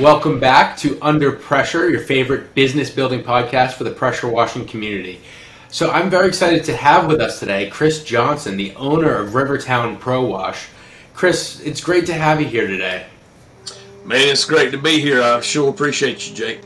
Welcome back to Under Pressure, your favorite business building podcast for the pressure washing community. So, I'm very excited to have with us today Chris Johnson, the owner of Rivertown Pro Wash. Chris, it's great to have you here today. Man, it's great to be here. I sure appreciate you, Jake.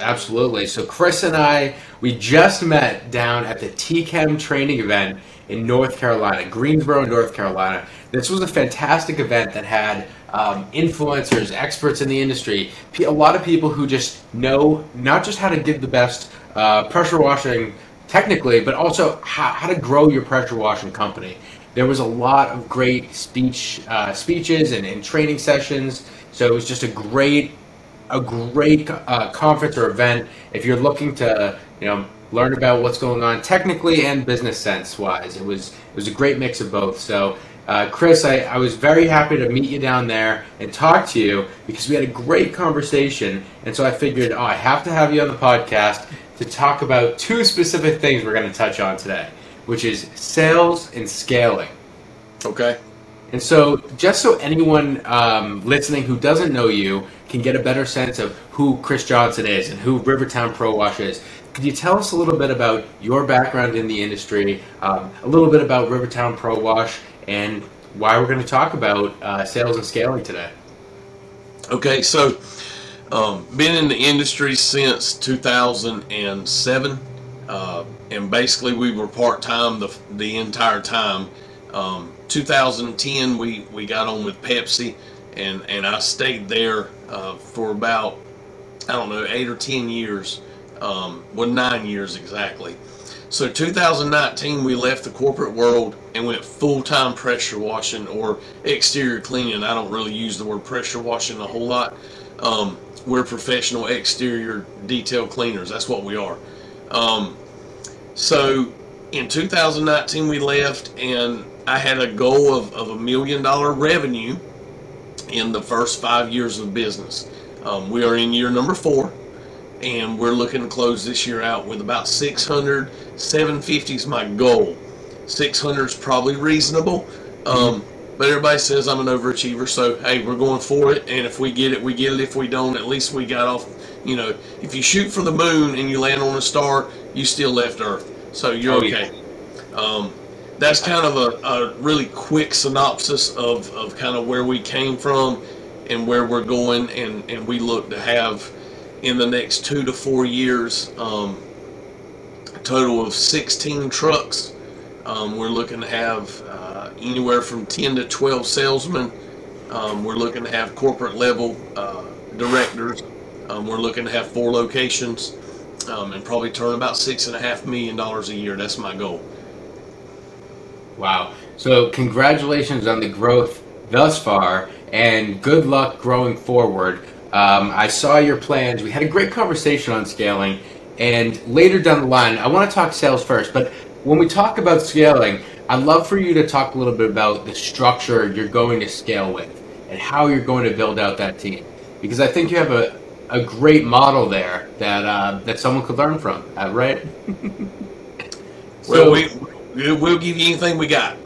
Absolutely. So, Chris and I, we just met down at the TChem training event in North Carolina, Greensboro, North Carolina. This was a fantastic event that had um, influencers, experts in the industry, a lot of people who just know not just how to give the best uh, pressure washing technically, but also how, how, to grow your pressure washing company. There was a lot of great speech uh, speeches and, and, training sessions. So it was just a great a great uh, conference or event if you're looking to you know learn about what's going on technically and business sense wise. It was it was a great mix of both. So uh, Chris, I, I, was very happy to meet you down there and talk to you because we had a great conversation. And so I figured, oh, I have to have you on the podcast to talk about two specific things we're going to touch on today, which is sales and scaling. Okay. And so, just so anyone um, listening who doesn't know you can get a better sense of who Chris Johnson is and who Rivertown Pro Wash is, could you tell us a little bit about your background in the industry, um, a little bit about Rivertown Pro Wash, and why we're going to talk about uh, sales and scaling today. Okay, so um, been in the industry since 2007, uh, and basically we were part time the the entire time. Um, 2010 we we got on with Pepsi, and and I stayed there uh, for about I don't know eight or ten years, um, well nine years exactly. So 2019, we left the corporate world and went full-time pressure washing or exterior cleaning. I don't really use the word pressure washing a whole lot. Um, we're professional exterior detail cleaners. That's what we are. Um, so in 2019, we left, and I had a goal of, of a million dollar revenue in the first five years of business. Um, we are in year number four and we're looking to close this year out with about 600 750 is my goal. 600 is probably reasonable. Um, but everybody says i'm an overachiever so hey we're going for it. And if we get it we get it. If we don't at least we got off you know if you shoot for the moon and you land on a star you still left earth. So you're oh, okay. Yeah. um, that's kind of a, a really quick synopsis of, of kind of where we came from and where we're going. And, and we look to have in the next two to four years. Um, a total of 16 trucks. Um, we're looking to have uh, anywhere from 10 to 12 salesmen. Um, we're looking to have corporate level uh, directors. Um, we're looking to have four locations um, and probably turn about six and a half million dollars a year. That's my goal. Wow. So, congratulations on the growth thus far and good luck growing forward. Um, I saw your plans. We had a great conversation on scaling, and later down the line, I want to talk sales first. But when we talk about scaling, I'd love for you to talk a little bit about the structure you're going to scale with and how you're going to build out that team, because I think you have a, a great model there that uh, that someone could learn from. Uh, right? so, well, we we'll give you anything we got.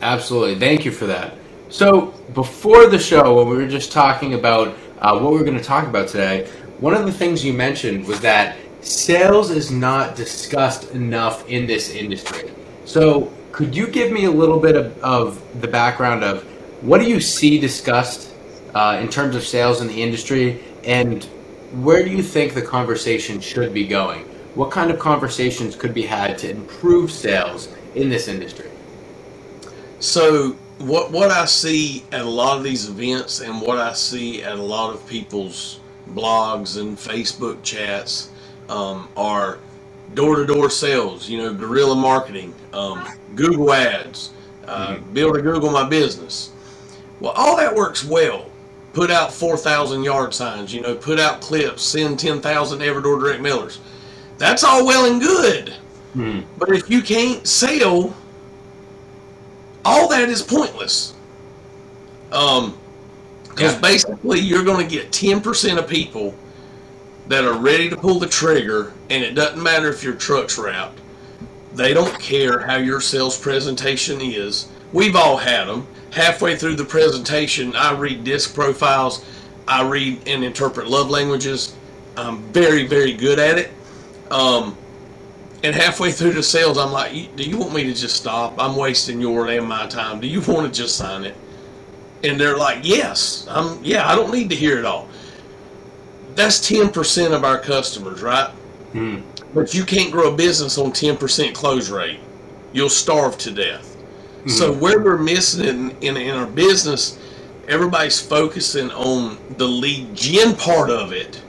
Absolutely. Thank you for that. So before the show, when we were just talking about uh, what we're going to talk about today, one of the things you mentioned was that sales is not discussed enough in this industry. So, could you give me a little bit of, of the background of what do you see discussed uh, in terms of sales in the industry, and where do you think the conversation should be going? What kind of conversations could be had to improve sales in this industry? So, what what I see at a lot of these events and what I see at a lot of people's blogs and Facebook chats um, are door-to-door sales. You know, guerrilla marketing, um, Google ads, uh, mm-hmm. build a Google My Business. Well, all that works well. Put out 4,000 yard signs. You know, put out clips. Send 10,000 Every Door direct mailers. That's all well and good. Mm-hmm. But if you can't sell all that is pointless. Um, because yeah. basically you're going to get 10% of people that are ready to pull the trigger, and it doesn't matter if your truck's wrapped. They don't care how your sales presentation is. We've all had them. Halfway through the presentation, I read DISC profiles. I read and interpret love languages. I'm very, very good at it. Um, and halfway through the sales, I'm like, "Do you want me to just stop? I'm wasting your and my time. Do you want to just sign it?" And they're like, "Yes, I'm. Yeah, I don't need to hear it all." That's ten percent of our customers, right? Hmm. But you can't grow a business on ten percent close rate. You'll starve to death. So where we're missing in, in, in our business, everybody's focusing on the lead gen part of it,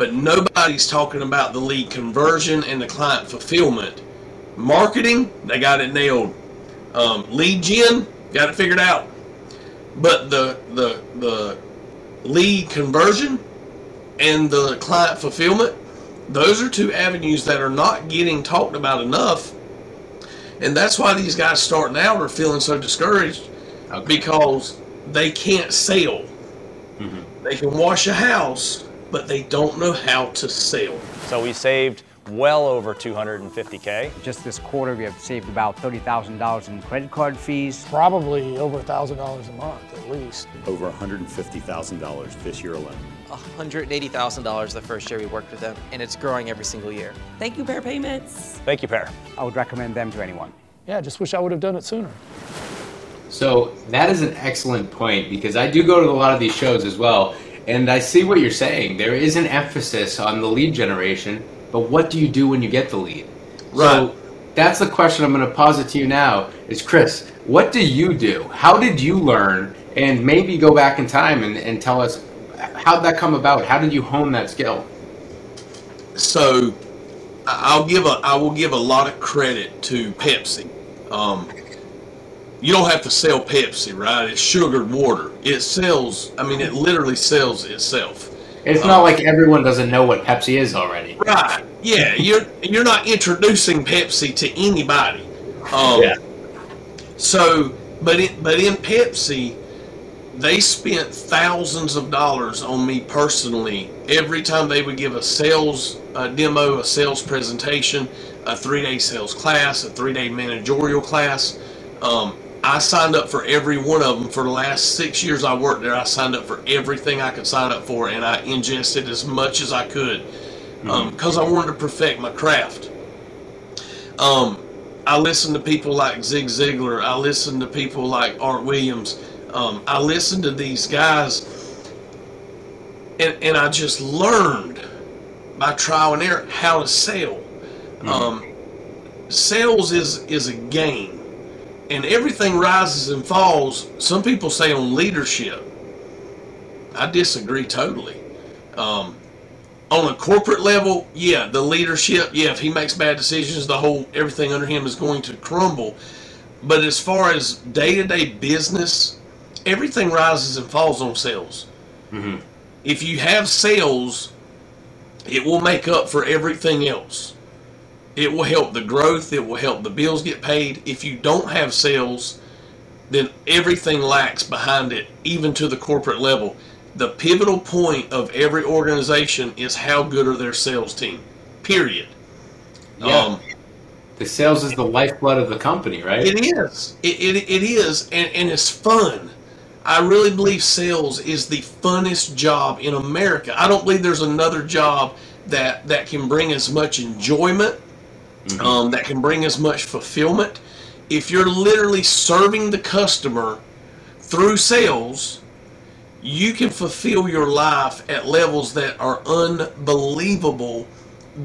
but nobody's talking about the lead conversion and the client fulfillment. Marketing, they got it nailed. Um, lead gen, got it figured out. But the the the lead conversion and the client fulfillment, those are two avenues that are not getting talked about enough. And that's why these guys starting out are feeling so discouraged Okay. because they can't sell. They can wash a house, but they don't know how to sell. So we saved well over 250K. Just this quarter, we have saved about $30,000 in credit card fees. Probably over a thousand dollars a month at least. over $150,000 this year alone. $180,000 the first year we worked with them, and it's growing every single year. Thank you, Pair Payments. Thank you, Pair. I would recommend them to anyone. Yeah, I just wish I would have done it sooner. So that is an excellent point because I do go to a lot of these shows as well, and I see what you're saying. There is an emphasis on the lead generation, but what do you do when you get the lead? So Right. that's the question I'm going to posit to you now. Is Chris, what do you do? How did you learn? And maybe go back in time and, and tell us how'd that come about? How did you hone that skill? So I- I'll give a I will give a lot of credit to Pepsi. Um, you don't have to sell Pepsi, right? It's sugared water. It sells. I mean, it literally sells itself. It's not like everyone doesn't know what Pepsi is already. Right. Yeah. You're you're not introducing Pepsi to anybody. Um, Yeah. So, but in, but in Pepsi, they spent thousands of dollars on me personally every time they would give a sales uh, demo, a sales presentation, a three-day sales class, a three-day managerial class. Um, I signed up for every one of them for the last six years I worked there. I signed up for everything I could sign up for, and I ingested as much as I could because I wanted to perfect my craft. Um, I listened to people like Zig Ziglar. I listened to people like Art Williams. Um, I listened to these guys, and, and I just learned by trial and error how to sell. Um, sales is is a game, and everything rises and falls. Some people say on leadership. I disagree totally. Um, on a corporate level, yeah, the leadership, yeah, if he makes bad decisions, the whole everything under him is going to crumble. But as far as day to day business, everything rises and falls on sales. If you have sales, it will make up for everything else. It will help the growth, it will help the bills get paid. If you don't have sales, then everything lacks behind it, even to the corporate level. The pivotal point of every organization is how good are their sales team. Period. Yeah. Um, The sales is the lifeblood of the company, right? it is. It, it, it is, and, and it's fun. I really believe sales is the funnest job in America. I don't believe there's another job that that can bring as much enjoyment, um, that can bring as much fulfillment. If you're literally serving the customer through sales, you can fulfill your life at levels that are unbelievable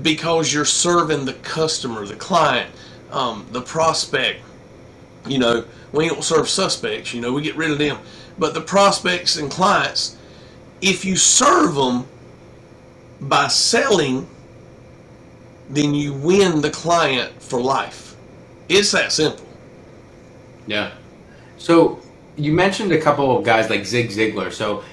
because you're serving the customer, the client, um, the prospect. You know, we don't serve suspects. You know, we get rid of them. But the prospects and clients, if you serve them by selling, then you win the client for life. It's that simple. Yeah. So you mentioned a couple of guys like Zig Ziglar. So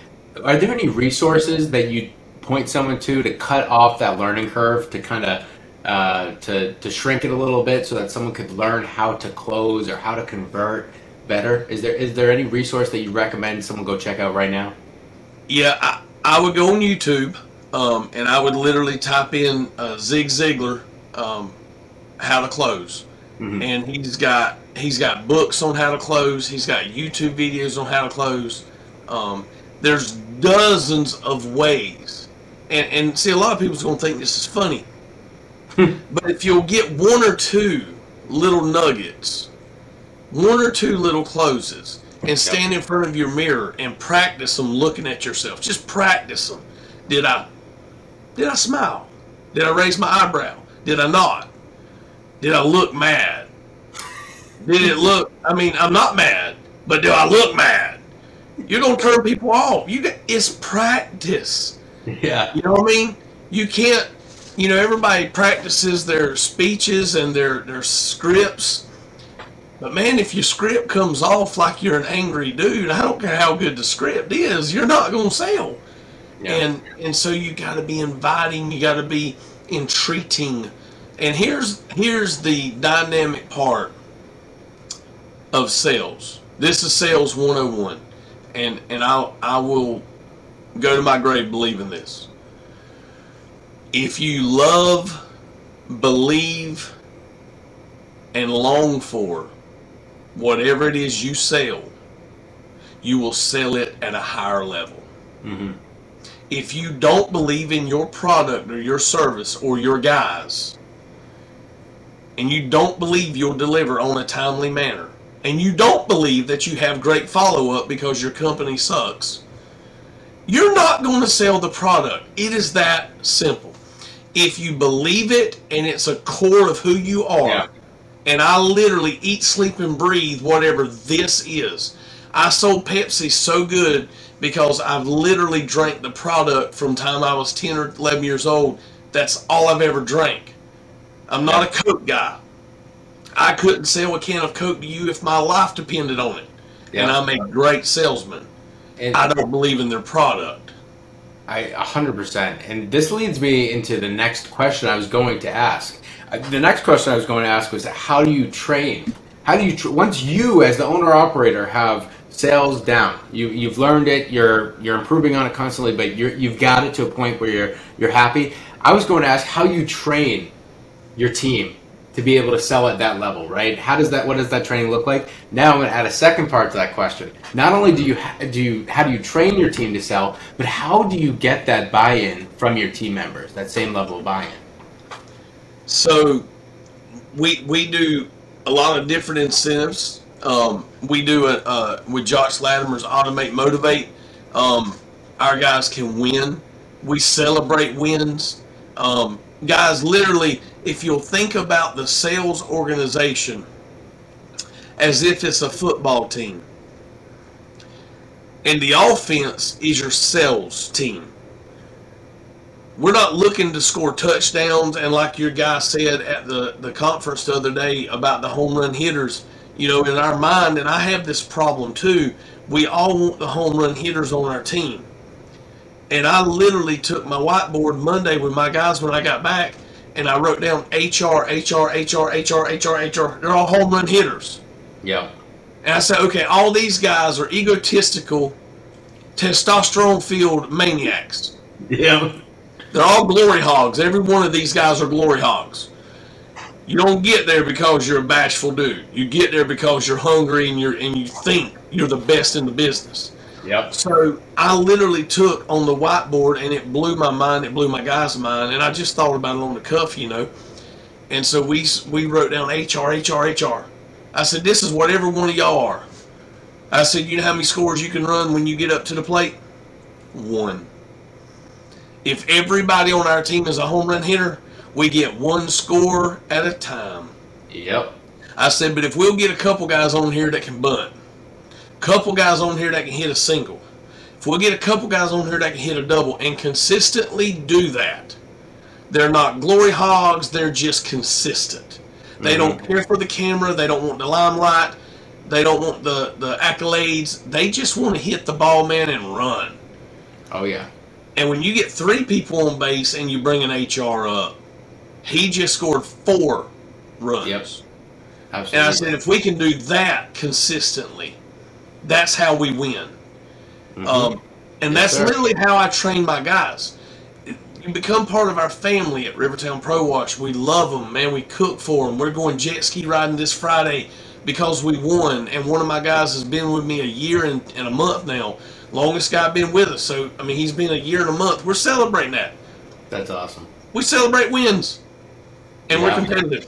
are there any resources that you point someone to to cut off that learning curve to kind of uh, to to shrink it a little bit so that someone could learn how to close or how to convert better? Is there is there any resource that you recommend someone go check out right now? Yeah, I, I would go on YouTube um, and I would literally type in uh, Zig Ziglar, um, how to close, and he's got he's got books on how to close. He's got YouTube videos on how to close. Um, There's dozens of ways. And, and see, a lot of people's going to think this is funny. but if you'll get one or two little nuggets, one or two little closes, and stand in front of your mirror and practice them looking at yourself, just practice them. Did I, did I smile? Did I raise my eyebrow? Did I not? Did I look mad? Did it look? I mean, I'm not mad, but do I look mad? You're gonna turn people off. You it's practice. Yeah. You know what I mean? You can't. You know, everybody practices their speeches and their their scripts. But man, if your script comes off like you're an angry dude, I don't care how good the script is, you're not gonna sell. Yeah. And and so you got to be inviting. You got to be entreating. And here's here's the dynamic part of sales. This is sales 101. And and I I will go to my grave believing this. If you love, believe and long for whatever it is you sell, you will sell it at a higher level. Mm-hmm. If you don't believe in your product or your service or your guys, and you don't believe you'll deliver on a timely manner, and you don't believe that you have great follow up because your company sucks, you're not going to sell the product. It is that simple. If you believe it and it's a core of who you are, Yeah. and I literally eat, sleep, and breathe whatever this is. I sold Pepsi so good because I've literally drank the product from time I was 10 or 11 years old. That's all I've ever drank. I'm not a Coke guy. I couldn't sell a can of Coke to you if my life depended on it. And I'm a great salesman. And I don't believe in their product. I 100%. And this leads me into the next question I was going to ask. Uh, The next question I was going to ask was how do you train? How do you tr- once you as the owner operator have sales down, you you've learned it, you're you're improving on it constantly, but you're you've got it to a point where you're you're happy. I was going to ask how you train your team to be able to sell at that level, right? How does that what does that training look like? Now I'm going to add a second part to that question. Not only do you do you how do you train your team to sell, but how do you get that buy-in from your team members? That same level of buy-in. So we we do a lot of different incentives. Um, we do it uh, with Josh Latimer's Automate Motivate. Um, our guys can win. We celebrate wins. Um, guys, literally, if you'll think about the sales organization as if it's a football team, and the offense is your sales team we're not looking to score touchdowns and like your guy said at the, the conference the other day about the home run hitters you know in our mind and i have this problem too we all want the home run hitters on our team and i literally took my whiteboard monday with my guys when i got back and i wrote down hr hr hr hr hr hr they're all home run hitters Yeah. and I said, okay, all these guys are egotistical, testosterone filled maniacs. Yeah. They're all glory hogs. Every one of these guys are glory hogs. You don't get there because you're a bashful dude. You get there because you're hungry and you're and you think you're the best in the business. Yep. So I literally took on the whiteboard and it blew my mind. It blew my guys' mind, and I just thought about it on the cuff, you know. And so we we wrote down HR, HR, HR. I said, this is what every one of y'all are. I said, you know how many scores you can run when you get up to the plate? One. If everybody on our team is a home run hitter, we get one score at a time. Yep. I said, but if we'll get a couple guys on here that can bunt, couple guys on here that can hit a single, if we'll get a couple guys on here that can hit a double and consistently do that, they're not glory hogs, they're just consistent. They don't mm-hmm. care for the camera, they don't want the limelight, they don't want the, the accolades, they just want to hit the ball, man, and run. Oh yeah. And when you get three people on base and you bring an HR up, he just scored four runs. Yep. Absolutely. And I said, if we can do that consistently, that's how we win. Um, and that's Mm-hmm. sir. literally how I train my guys. You become part of our family at Rivertown Pro Wash. We love them, man. We cook for them. We're going jet ski riding this Friday because we won. And one of my guys has been with me a year and, and a month now. longest guy been with us. So I mean, he's been a year and a month. We're celebrating that. That's awesome. We celebrate wins, and Yeah. we're competitive.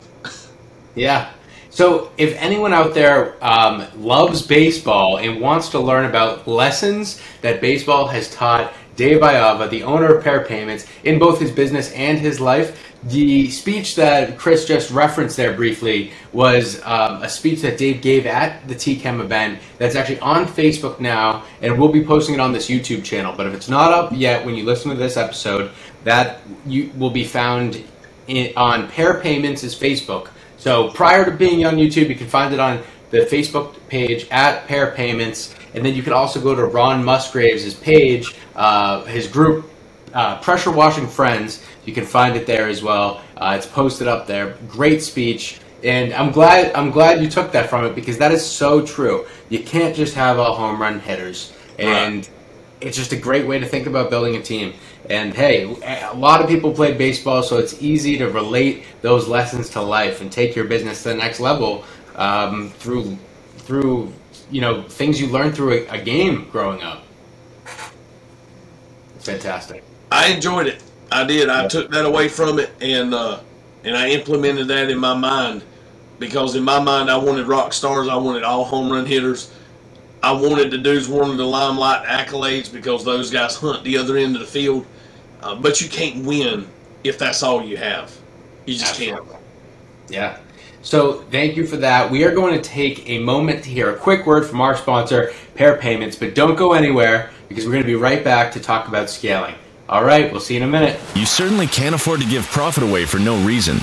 Yeah. So, if anyone out there um, loves baseball and wants to learn about lessons that baseball has taught Dave Iava, the owner of Pair Payments, in both his business and his life, the speech that Chris just referenced there briefly was um, a speech that Dave gave at the TChem event that's actually on Facebook now, and we'll be posting it on this YouTube channel. But if it's not up yet when you listen to this episode, that you will be found in, on Pair Payments' is Facebook. So prior to being on YouTube, you can find it on the Facebook page at Pair Payments, and then you can also go to Ron Musgraves' page, uh, his group, uh, Pressure Washing Friends. You can find it there as well. Uh, it's posted up there. Great speech, and I'm glad I'm glad you took that from it because that is so true. You can't just have all home run hitters, and it's just a great way to think about building a team. And hey, a lot of people play baseball, so it's easy to relate those lessons to life and take your business to the next level um, through through you know things you learn through a, a game growing up. It's fantastic. I enjoyed it. I did. I took that away from it, and uh, and I implemented that in my mind because in my mind I wanted rock stars. I wanted all home run hitters. I wanted the dudes wanted the limelight accolades because those guys hunt the other end of the field. Uh, but you can't win if that's all you have. You just can't. Yeah. So thank you for that. We are going to take a moment to hear a quick word from our sponsor, Pair Payments, but don't go anywhere because we're going to be right back to talk about scaling. All right, we'll see you in a minute. You certainly can't afford to give profit away for no reason.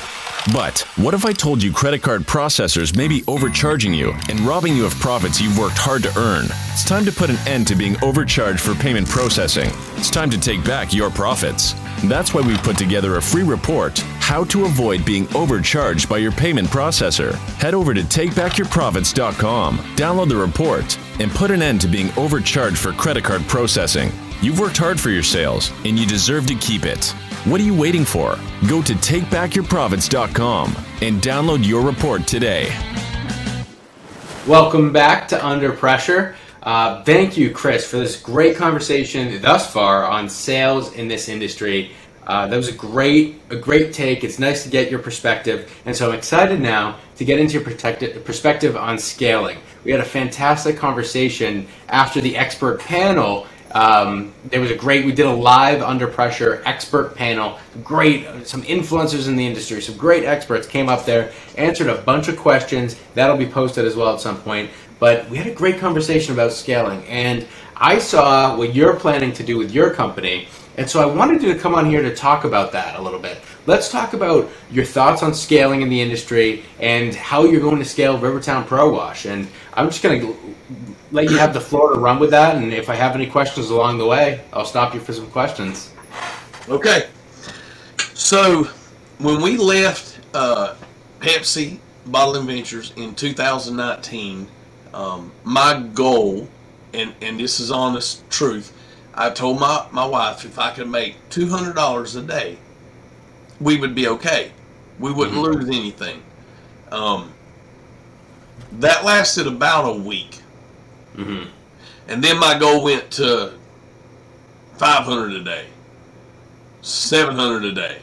But what if I told you credit card processors may be overcharging you and robbing you of profits you've worked hard to earn? It's time to put an end to being overcharged for payment processing. It's time to take back your profits. That's why we put together a free report How to Avoid Being Overcharged by Your Payment Processor. Head over to takebackyourprofits.com, download the report, and put an end to being overcharged for credit card processing. You've worked hard for your sales, and you deserve to keep it. What are you waiting for? Go to takebackyourprofits.com and download your report today. Welcome back to Under Pressure. Uh, thank you, Chris, for this great conversation thus far on sales in this industry. Uh, that was a great, a great take. It's nice to get your perspective, and so I'm excited now to get into your perspective on scaling. We had a fantastic conversation after the expert panel. Um, there was a great. We did a live under pressure expert panel. Great, some influencers in the industry, some great experts came up there, answered a bunch of questions. That'll be posted as well at some point. But we had a great conversation about scaling, and I saw what you're planning to do with your company, and so I wanted you to come on here to talk about that a little bit. Let's talk about your thoughts on scaling in the industry and how you're going to scale Rivertown Pro Wash. And I'm just going to let you have the floor to run with that. And if I have any questions along the way, I'll stop you for some questions. Okay. So when we left uh, Pepsi Bottling Ventures in 2019, um, my goal, and, and this is honest truth, I told my, my wife if I could make $200 a day, we would be okay. We wouldn't lose anything. Um, that lasted about a week. Mm-hmm. And then my goal went to 500 a day, 700 a day.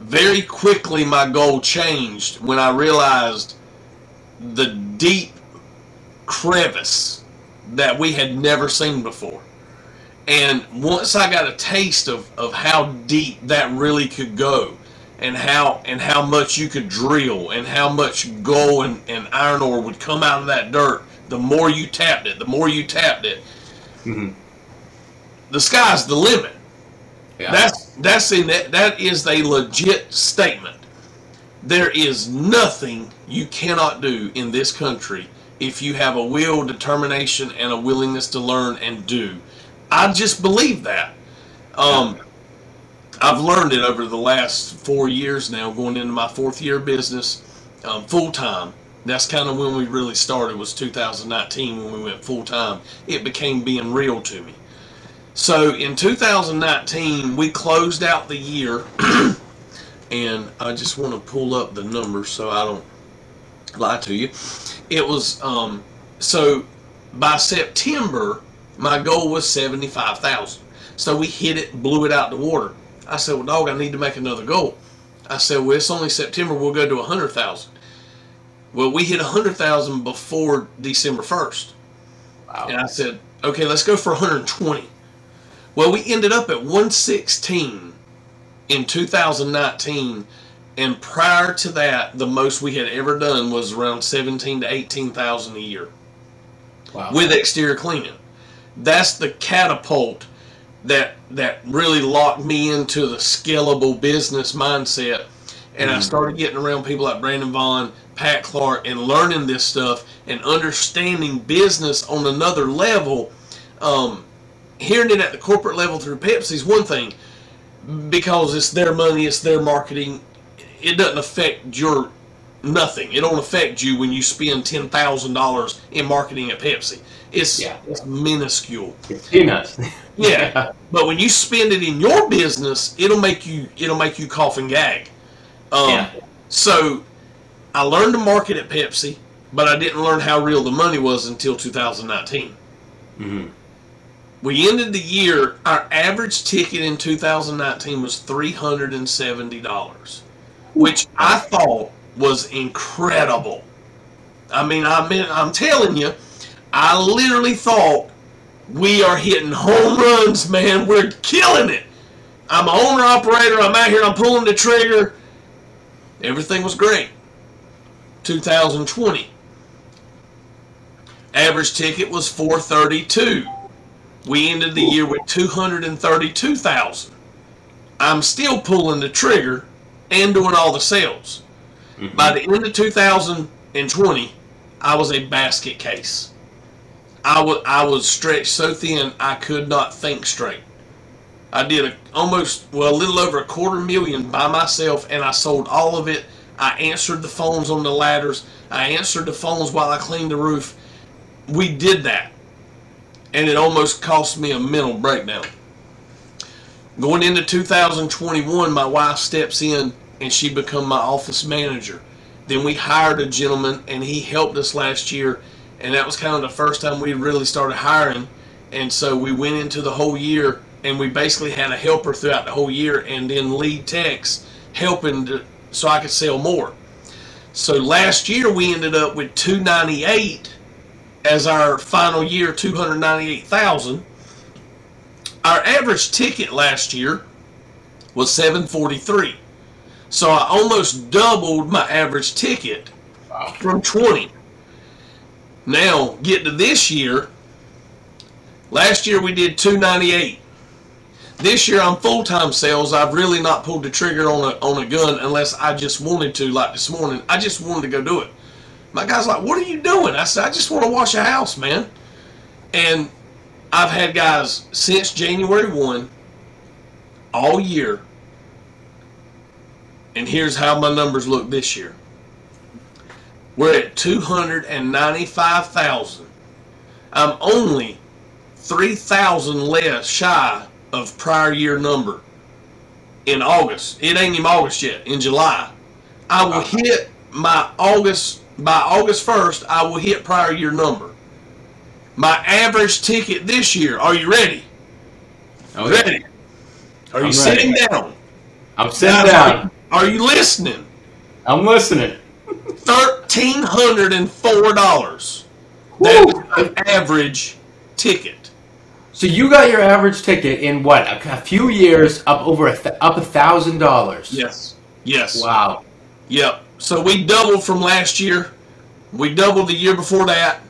Very quickly, my goal changed when I realized the deep crevice that we had never seen before. And once I got a taste of, of how deep that really could go, and how and how much you could drill, and how much gold and, and iron ore would come out of that dirt, the more you tapped it, the more you tapped it, mm-hmm. the sky's the limit. Yeah. That's that's in that that is a legit statement. There is nothing you cannot do in this country if you have a will, determination, and a willingness to learn and do. I just believe that. Um, I've learned it over the last four years now, going into my fourth year business, um, full time. That's kind of when we really started. Was 2019 when we went full time. It became being real to me. So in 2019, we closed out the year, and I just want to pull up the numbers so I don't lie to you. It was um, so by September My goal was 75,000. So we hit it, blew it out the water. I said, well, dog, I need to make another goal. I said, well, it's only September. We'll go to 100,000. Well, we hit 100,000 before December 1st. Wow. And I said, okay, let's go for 120. Well, we ended up at 116 in 2019. And prior to that, the most we had ever done was around 17 to 18,000 a year Wow. with exterior cleaning. That's the catapult that that really locked me into the scalable business mindset. And I started getting around people like Brandon Vaughn, Pat Clark, and learning this stuff and understanding business on another level. Um, hearing it at the corporate level through Pepsi is one thing because it's their money, it's their marketing. It doesn't affect your nothing. It don't affect you when you spend ten thousand dollars in marketing at Pepsi. It's, Yeah. it's minuscule. It's peanuts. Yeah, but when you spend it in your business, it'll make you it'll make you cough and gag. Um, Yeah. So I learned to market at Pepsi, but I didn't learn how real the money was until 2019. Mm-hmm. We ended the year. Our average ticket in 2019 was three hundred and seventy dollars, which I thought was incredible. I mean, I mean, I'm telling you, I literally thought we are hitting home runs, man. We're killing it. I'm an owner operator. I'm out here. I'm pulling the trigger. Everything was great. 2020. Average ticket was 432. We ended the year with 232,000. I'm still pulling the trigger and doing all the sales. Mm-hmm. By the end of 2020, I was a basket case. I wa- I was stretched so thin I could not think straight. I did a, almost, well, a little over a quarter million by myself, and I sold all of it. I answered the phones on the ladders. I answered the phones while I cleaned the roof. We did that, and it almost cost me a mental breakdown. Going into 2021, my wife steps in and she become my office manager. Then we hired a gentleman and he helped us last year, and that was kind of the first time we really started hiring. And so we went into the whole year and we basically had a helper throughout the whole year and then lead techs helping to, so I could sell more. So last year we ended up with 298 as our final year, 298,000. Our average ticket last year was 743. So I almost doubled my average ticket from 20. Now, get to this year. Last year we did 298. This year I'm full-time sales. I've really not pulled the trigger on a on a gun unless I just wanted to like this morning. I just wanted to go do it. My guy's like, "What are you doing?" I said, "I just want to wash a house, man." And I've had guys since January 1 all year. And here's how my numbers look this year. We're at 295,000. I'm only 3,000 less shy of prior year number in August. It ain't even August yet, in July. I will uh-huh. hit my August by August 1st, I will hit prior year number. My average ticket this year, are you ready? Oh, yeah. Ready? Are you I'm sitting ready. down? I'm sitting down. Are you listening? I'm listening. Thirteen hundred and four dollars. That is an average ticket. So you got your average ticket in what a, a few years up over a th- up a thousand dollars. Yes. Yes. Wow. Yep. So we doubled from last year. We doubled the year before that.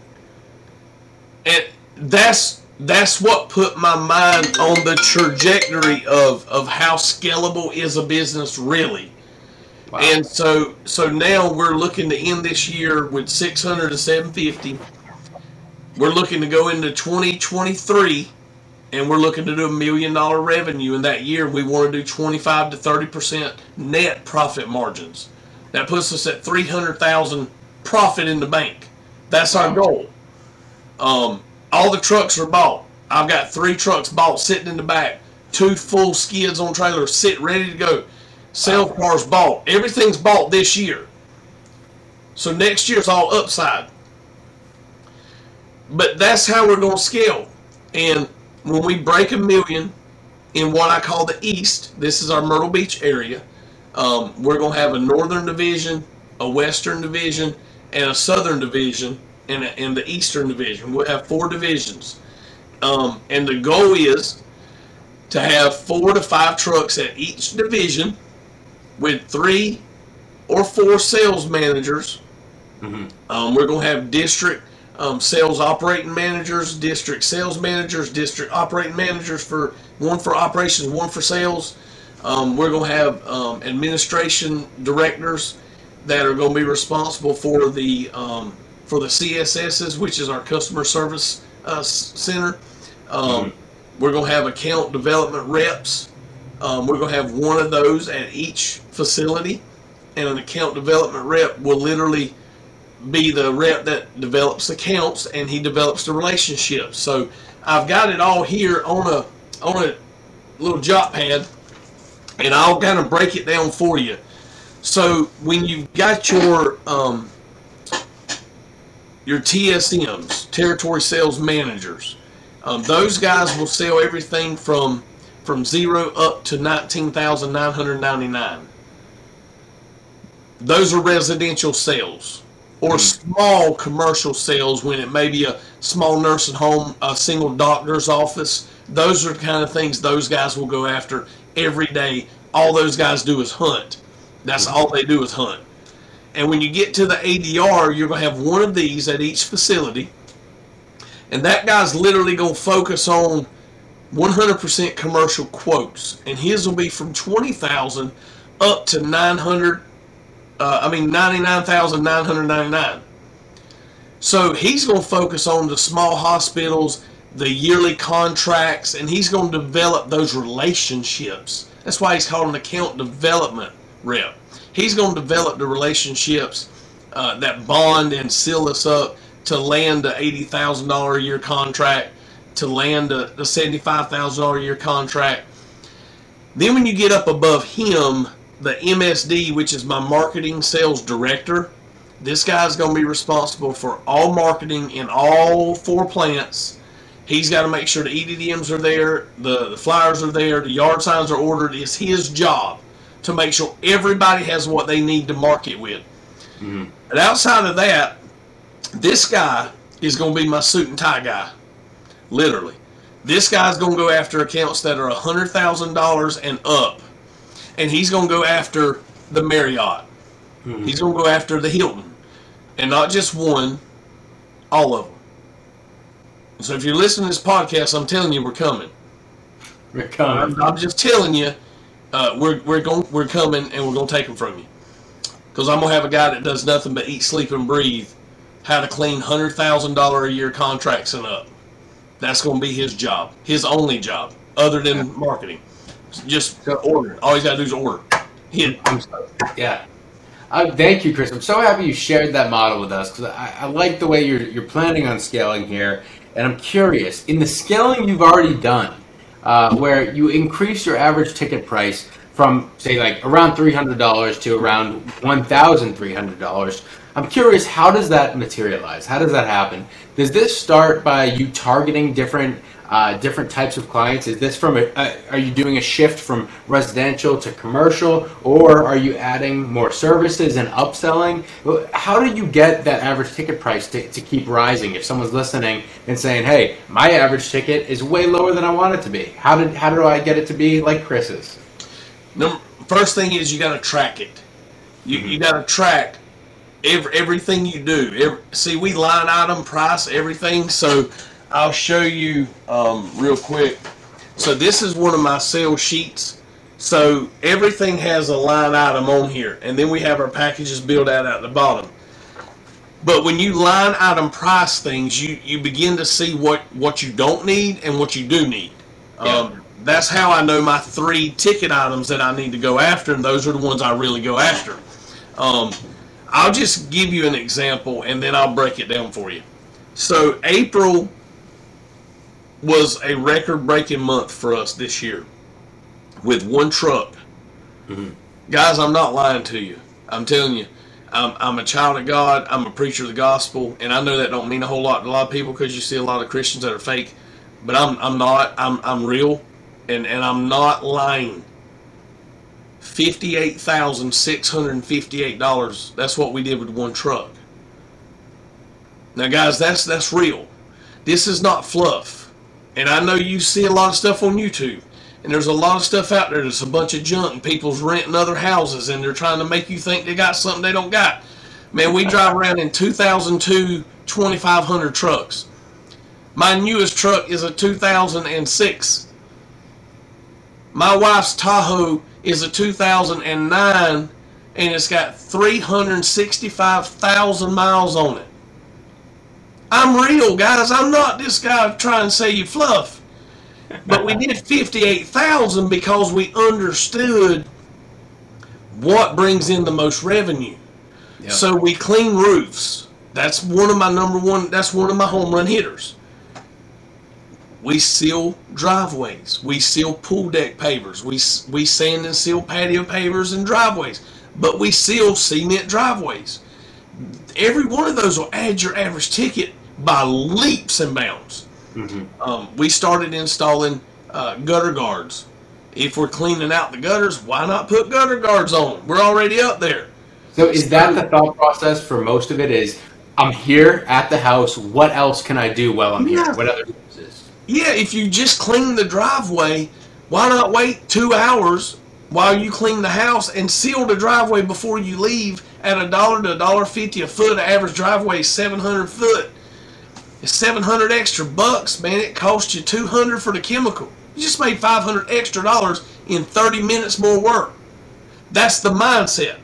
And that's that's what put my mind on the trajectory of, of how scalable is a business really. Wow. And so so now we're looking to end this year with 600 to 750. We're looking to go into 2023 and we're looking to do a million dollar revenue in that year. We want to do 25 to 30% net profit margins. That puts us at 300,000 profit in the bank. That's our goal. Um, all the trucks are bought. I've got three trucks bought sitting in the back, two full skids on trailers, sit ready to go. Sale cars bought. Everything's bought this year. So next year's all upside. But that's how we're going to scale. And when we break a million in what I call the East, this is our Myrtle Beach area. Um, we're going to have a Northern Division, a Western Division, and a Southern Division, and, a, and the Eastern Division. We'll have four divisions. Um, and the goal is to have four to five trucks at each division with three or four sales managers. Um, we're going to have district um, sales operating managers, district sales managers, district operating managers for one for operations, one for sales. Um, we're going to have um, administration directors that are going to be responsible for the um, for the CSSs, which is our customer service uh, center. Um, We're going to have account development reps. Um, we're going to have one of those at each facility, and an account development rep will literally be the rep that develops accounts and he develops the relationships. So I've got it all here on a on a little jot pad, and I'll kind of break it down for you. So when you've got your um, your TSMs, territory sales managers, um, those guys will sell everything from from zero up to nineteen thousand nine hundred ninety nine. Those are residential sales or hmm. small commercial sales when it may be a small nursing home, a single doctor's office. Those are the kind of things those guys will go after every day. All those guys do is hunt. That's hmm. all they do is hunt. And when you get to the ADR, you're going to have one of these at each facility. And that guy's literally going to focus on 100% commercial quotes. And his will be from 20,000 up to 900 uh, I mean, 99,999. So he's going to focus on the small hospitals, the yearly contracts, and he's going to develop those relationships. That's why he's called an account development rep. He's going to develop the relationships uh, that bond and seal us up to land a $80,000 a year contract, to land a, a $75,000 a year contract. Then when you get up above him, the MSD, which is my marketing sales director, this guy's going to be responsible for all marketing in all four plants. He's got to make sure the EDDMs are there, the, the flyers are there, the yard signs are ordered. It's his job to make sure everybody has what they need to market with. Mm-hmm. But outside of that, this guy is going to be my suit and tie guy. Literally. This guy's going to go after accounts that are $100,000 and up. And he's going to go after the Marriott. He's going to go after the Hilton. And not just one, all of them. So if you're listening to this podcast, I'm telling you we're coming. We're coming. I'm, I'm just telling you, uh, we're we're going we're coming and we're gonna take them from you. Because I'm gonna have a guy that does nothing but eat, sleep, and breathe how to clean hundred thousand dollar a year contracts and up. That's gonna be his job, his only job, other than marketing. Just order. All he's gotta do is order. Hit. I'm so, yeah. Uh, thank you, Chris. I'm so happy you shared that model with us because I, I like the way you're, you're planning on scaling here. And I'm curious, in the scaling you've already done, uh, where you increase your average ticket price from, say, like around $300 to around $1,300, I'm curious, how does that materialize? How does that happen? Does this start by you targeting different uh, different types of clients? Is this from a, are you doing a shift from residential to commercial, or are you adding more services and upselling? How do you get that average ticket price to, to keep rising? If someone's listening and saying, "Hey, my average ticket is way lower than I want it to be," how did how do I get it to be like Chris's? Number, first thing is you gotta track it. You you gotta track every, everything you do. Every, see, we line item price everything. So I'll show you um, real quick. So this is one of my sales sheets. So everything has a line item on here, and then we have our packages built out at the bottom. But when you line item price things, you, you begin to see what, what you don't need and what you do need. Um, that's how I know my three ticket items that I need to go after, and those are the ones I really go after. Um, I'll just give you an example, and then I'll break it down for you. So April was a record-breaking month for us this year, with one truck. Mm-hmm. Guys, I'm not lying to you. I'm telling you, I'm, I'm a child of God. I'm a preacher of the gospel, and I know that don't mean a whole lot to a lot of people because you see a lot of Christians that are fake. but I'm I'm not. I'm I'm real, and and I'm not lying. Fifty-eight thousand six hundred and fifty-eight dollars. That's what we did with one truck. Now, guys, that's that's real. This is not fluff. And I know you see a lot of stuff on YouTube, and there's a lot of stuff out there that's a bunch of junk, and people's renting other houses, and they're trying to make you think they got something they don't got. Man, we drive around in 2002 2500 trucks. My newest truck is a 2006. My wife's Tahoe is a 2009 and it's got 365,000 miles on it. I'm real, guys. I'm not this guy trying to say you fluff. But we did 58,000 because we understood what brings in the most revenue. Yep. So we clean roofs. That's one of my number one. That's one of my home run hitters. We seal driveways. We seal pool deck pavers. We we sand and seal patio pavers and driveways. But we seal cement driveways. Every one of those will add your average ticket by leaps and bounds. Um, we started installing uh, gutter guards. If we're cleaning out the gutters, why not put gutter guards on? We're already up there. So is that the thought process for most of it? Is I'm here at the house. What else can I do while I'm here? Yeah. What other? Yeah, if you just clean the driveway, why not wait two hours while you clean the house and seal the driveway before you leave at a dollar to a dollar fifty a foot? The average driveway is seven hundred foot. It's seven hundred extra bucks, man. It cost you two hundred for the chemical. You just made five hundred extra dollars in thirty minutes more work. That's the mindset.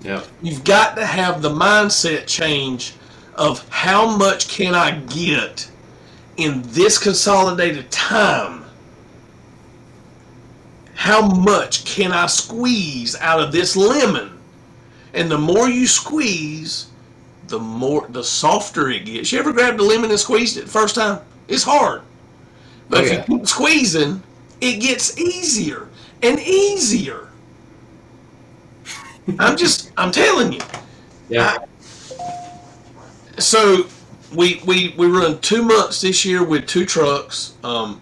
Yeah. You've got to have the mindset change of how much can I get in this consolidated time? How much can I squeeze out of this lemon? And the more you squeeze, the more the softer it gets. You ever grabbed a lemon and squeezed it the first time? It's hard. But Oh, if you keep squeezing, it gets easier and easier. I'm just I'm telling you. Yeah. So we we we run two months this year with two trucks. Um,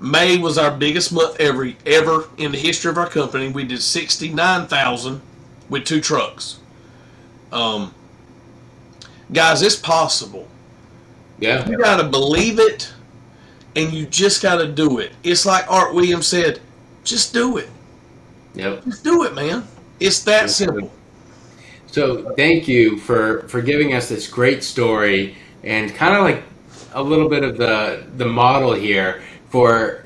May was our biggest month ever ever in the history of our company. We did sixty nine thousand with two trucks. Um, guys, it's possible. Yeah. You gotta believe it, and you just gotta do it. It's like Art Williams said, just do it. Yep. Just do it, man. It's that simple. So thank you for for giving us this great story and kind of like a little bit of the the model here for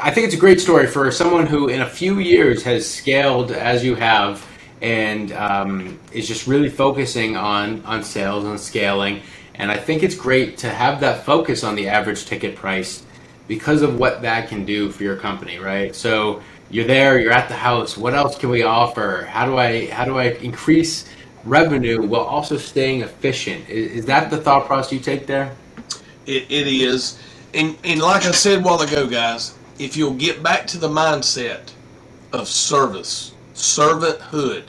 I think it's a great story for someone who in a few years has scaled as you have and um, is just really focusing on on sales and scaling. And I think it's great to have that focus on the average ticket price because of what that can do for your company right? So you're there you're at the house what else can we offer? How do i how do i increase revenue while also staying efficient is, is that the thought process you take there It, it is. And, and like I said a while ago, guys, if you'll get back to the mindset of service, servanthood,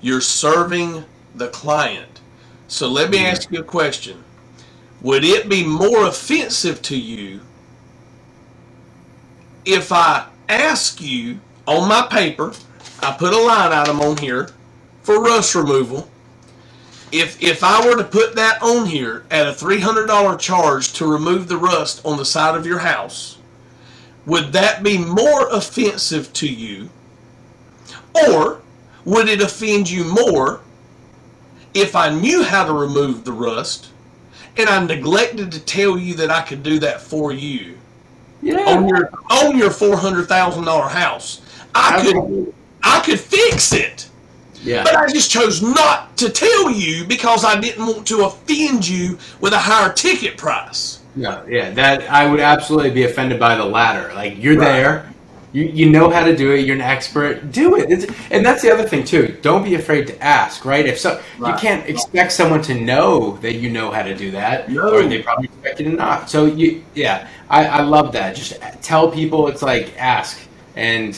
you're serving the client. So let me ask you a question. Would it be more offensive to you if I ask you on my paper, I put a line item on here for rust removal, if if I were to put that on here at a three hundred dollar charge to remove the rust on the side of your house, would that be more offensive to you, or would it offend you more if I knew how to remove the rust and I neglected to tell you that I could do that for you? On your on your four hundred thousand dollar house? I could I could fix it. Yeah. But I just chose not to tell you because I didn't want to offend you with a higher ticket price. yeah yeah that i would absolutely be offended by the latter. Like you're there. You, you know how to do it. You're an expert. Do it. It's, and that's the other thing too. Don't be afraid to ask right? If so you can't expect someone to know that you know how to do that No. or they probably expect you to not. So you yeah I, I love that. Just tell people. It's like ask. And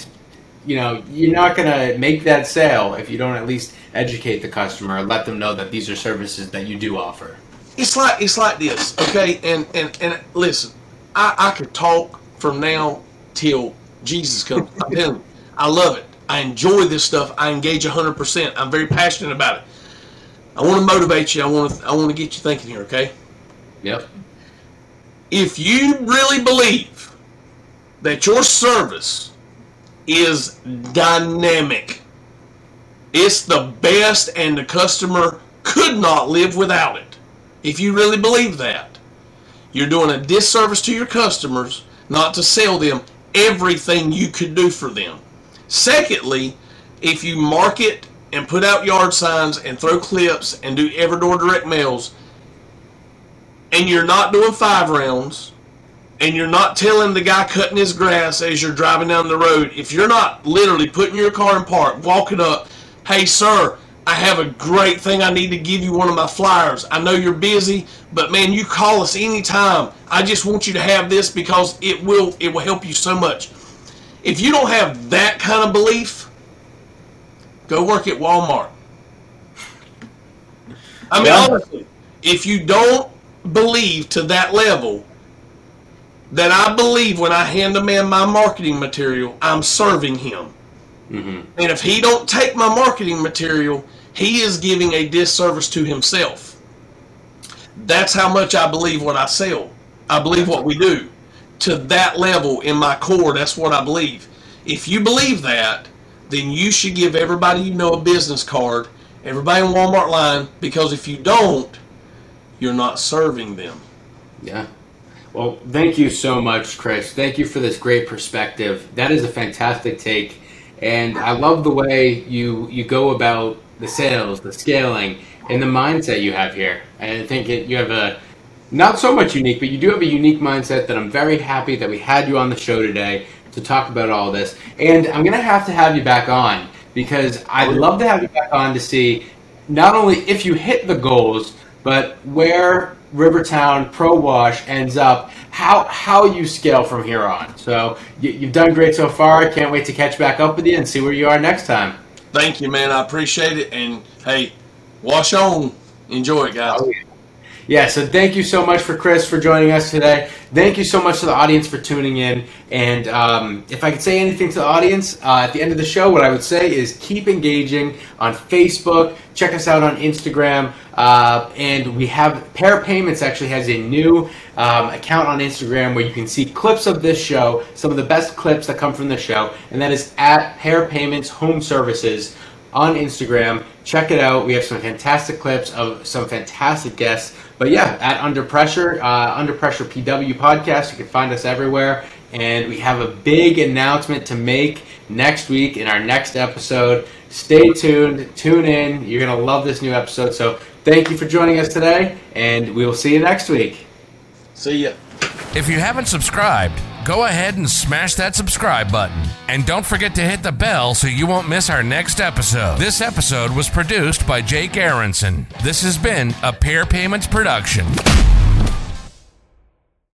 you know you're not gonna make that sale if you don't at least educate the customer and let them know that these are services that you do offer It's like it's like this, okay? And and and listen, I, I could talk from now till Jesus comes. I'm telling you, I love it. I enjoy this stuff. I engage 100%. I'm very passionate about it. I want to motivate you. I want to. I want to get you thinking here. Okay. Yep. If you really believe that your service is dynamic, it's the best, and the customer could not live without it. If you really believe that, you're doing a disservice to your customers not to sell them everything you could do for them. Secondly, if you market and put out yard signs and throw clips and do Every Door direct mails, and you're not doing five rounds, and you're not telling the guy cutting his grass as you're driving down the road, if you're not literally putting your car in park, walking up, hey sir, I have a great thing I need to give you one of my flyers. I know you're busy, but man, you call us anytime. I just want you to have this because it will it will help you so much. If you don't have that kind of belief, go work at Walmart. I mean, Yeah. honestly, if you don't believe to that level, that I believe when I hand a man my marketing material, I'm serving him. Mm-hmm. And if he don't take my marketing material, he is giving a disservice to himself. That's how much I believe what I sell. I believe what we do. To that level in my core, that's what I believe. If you believe that, then you should give everybody you know a business card, everybody in Walmart line, because if you don't, you're not serving them. Yeah. Well, thank you so much, Chris. Thank you for this great perspective. That is a fantastic take, and I love the way you you go about the sales, the scaling, and the mindset you have here. And I think it, you have a not so much unique, but you do have a unique mindset that I'm very happy that we had you on the show today to talk about all this. And I'm gonna have to have you back on because I'd love to have you back on to see not only if you hit the goals, but where Rivertown ProWash ends up, how how you scale from here on. So you, you've done great so far. I can't wait to catch back up with you and see where you are next time. Thank you, man. I appreciate it. And hey, wash on. Enjoy it, guys. Oh, yeah, so thank you so much for Chris for joining us today. Thank you so much to the audience for tuning in. And um, if I could say anything to the audience uh, at the end of the show, what I would say is keep engaging on Facebook. Check us out on Instagram. Uh, and we have Pair Payments actually has a new um, account on Instagram where you can see clips of this show, some of the best clips that come from the show, and that is at Pair Payments Home Services on Instagram. Check it out. We have some fantastic clips of some fantastic guests. But yeah, at Under Pressure, uh, Under Pressure PW podcast, you can find us everywhere. And we have a big announcement to make next week in our next episode. Stay tuned, tune in. You're going to love this new episode. So thank you for joining us today, and we will see you next week. See ya. If you haven't subscribed, go ahead and smash that subscribe button. And don't forget to hit the bell so you won't miss our next episode. This episode was produced by Jake Aronson. This has been a Pair Payments production.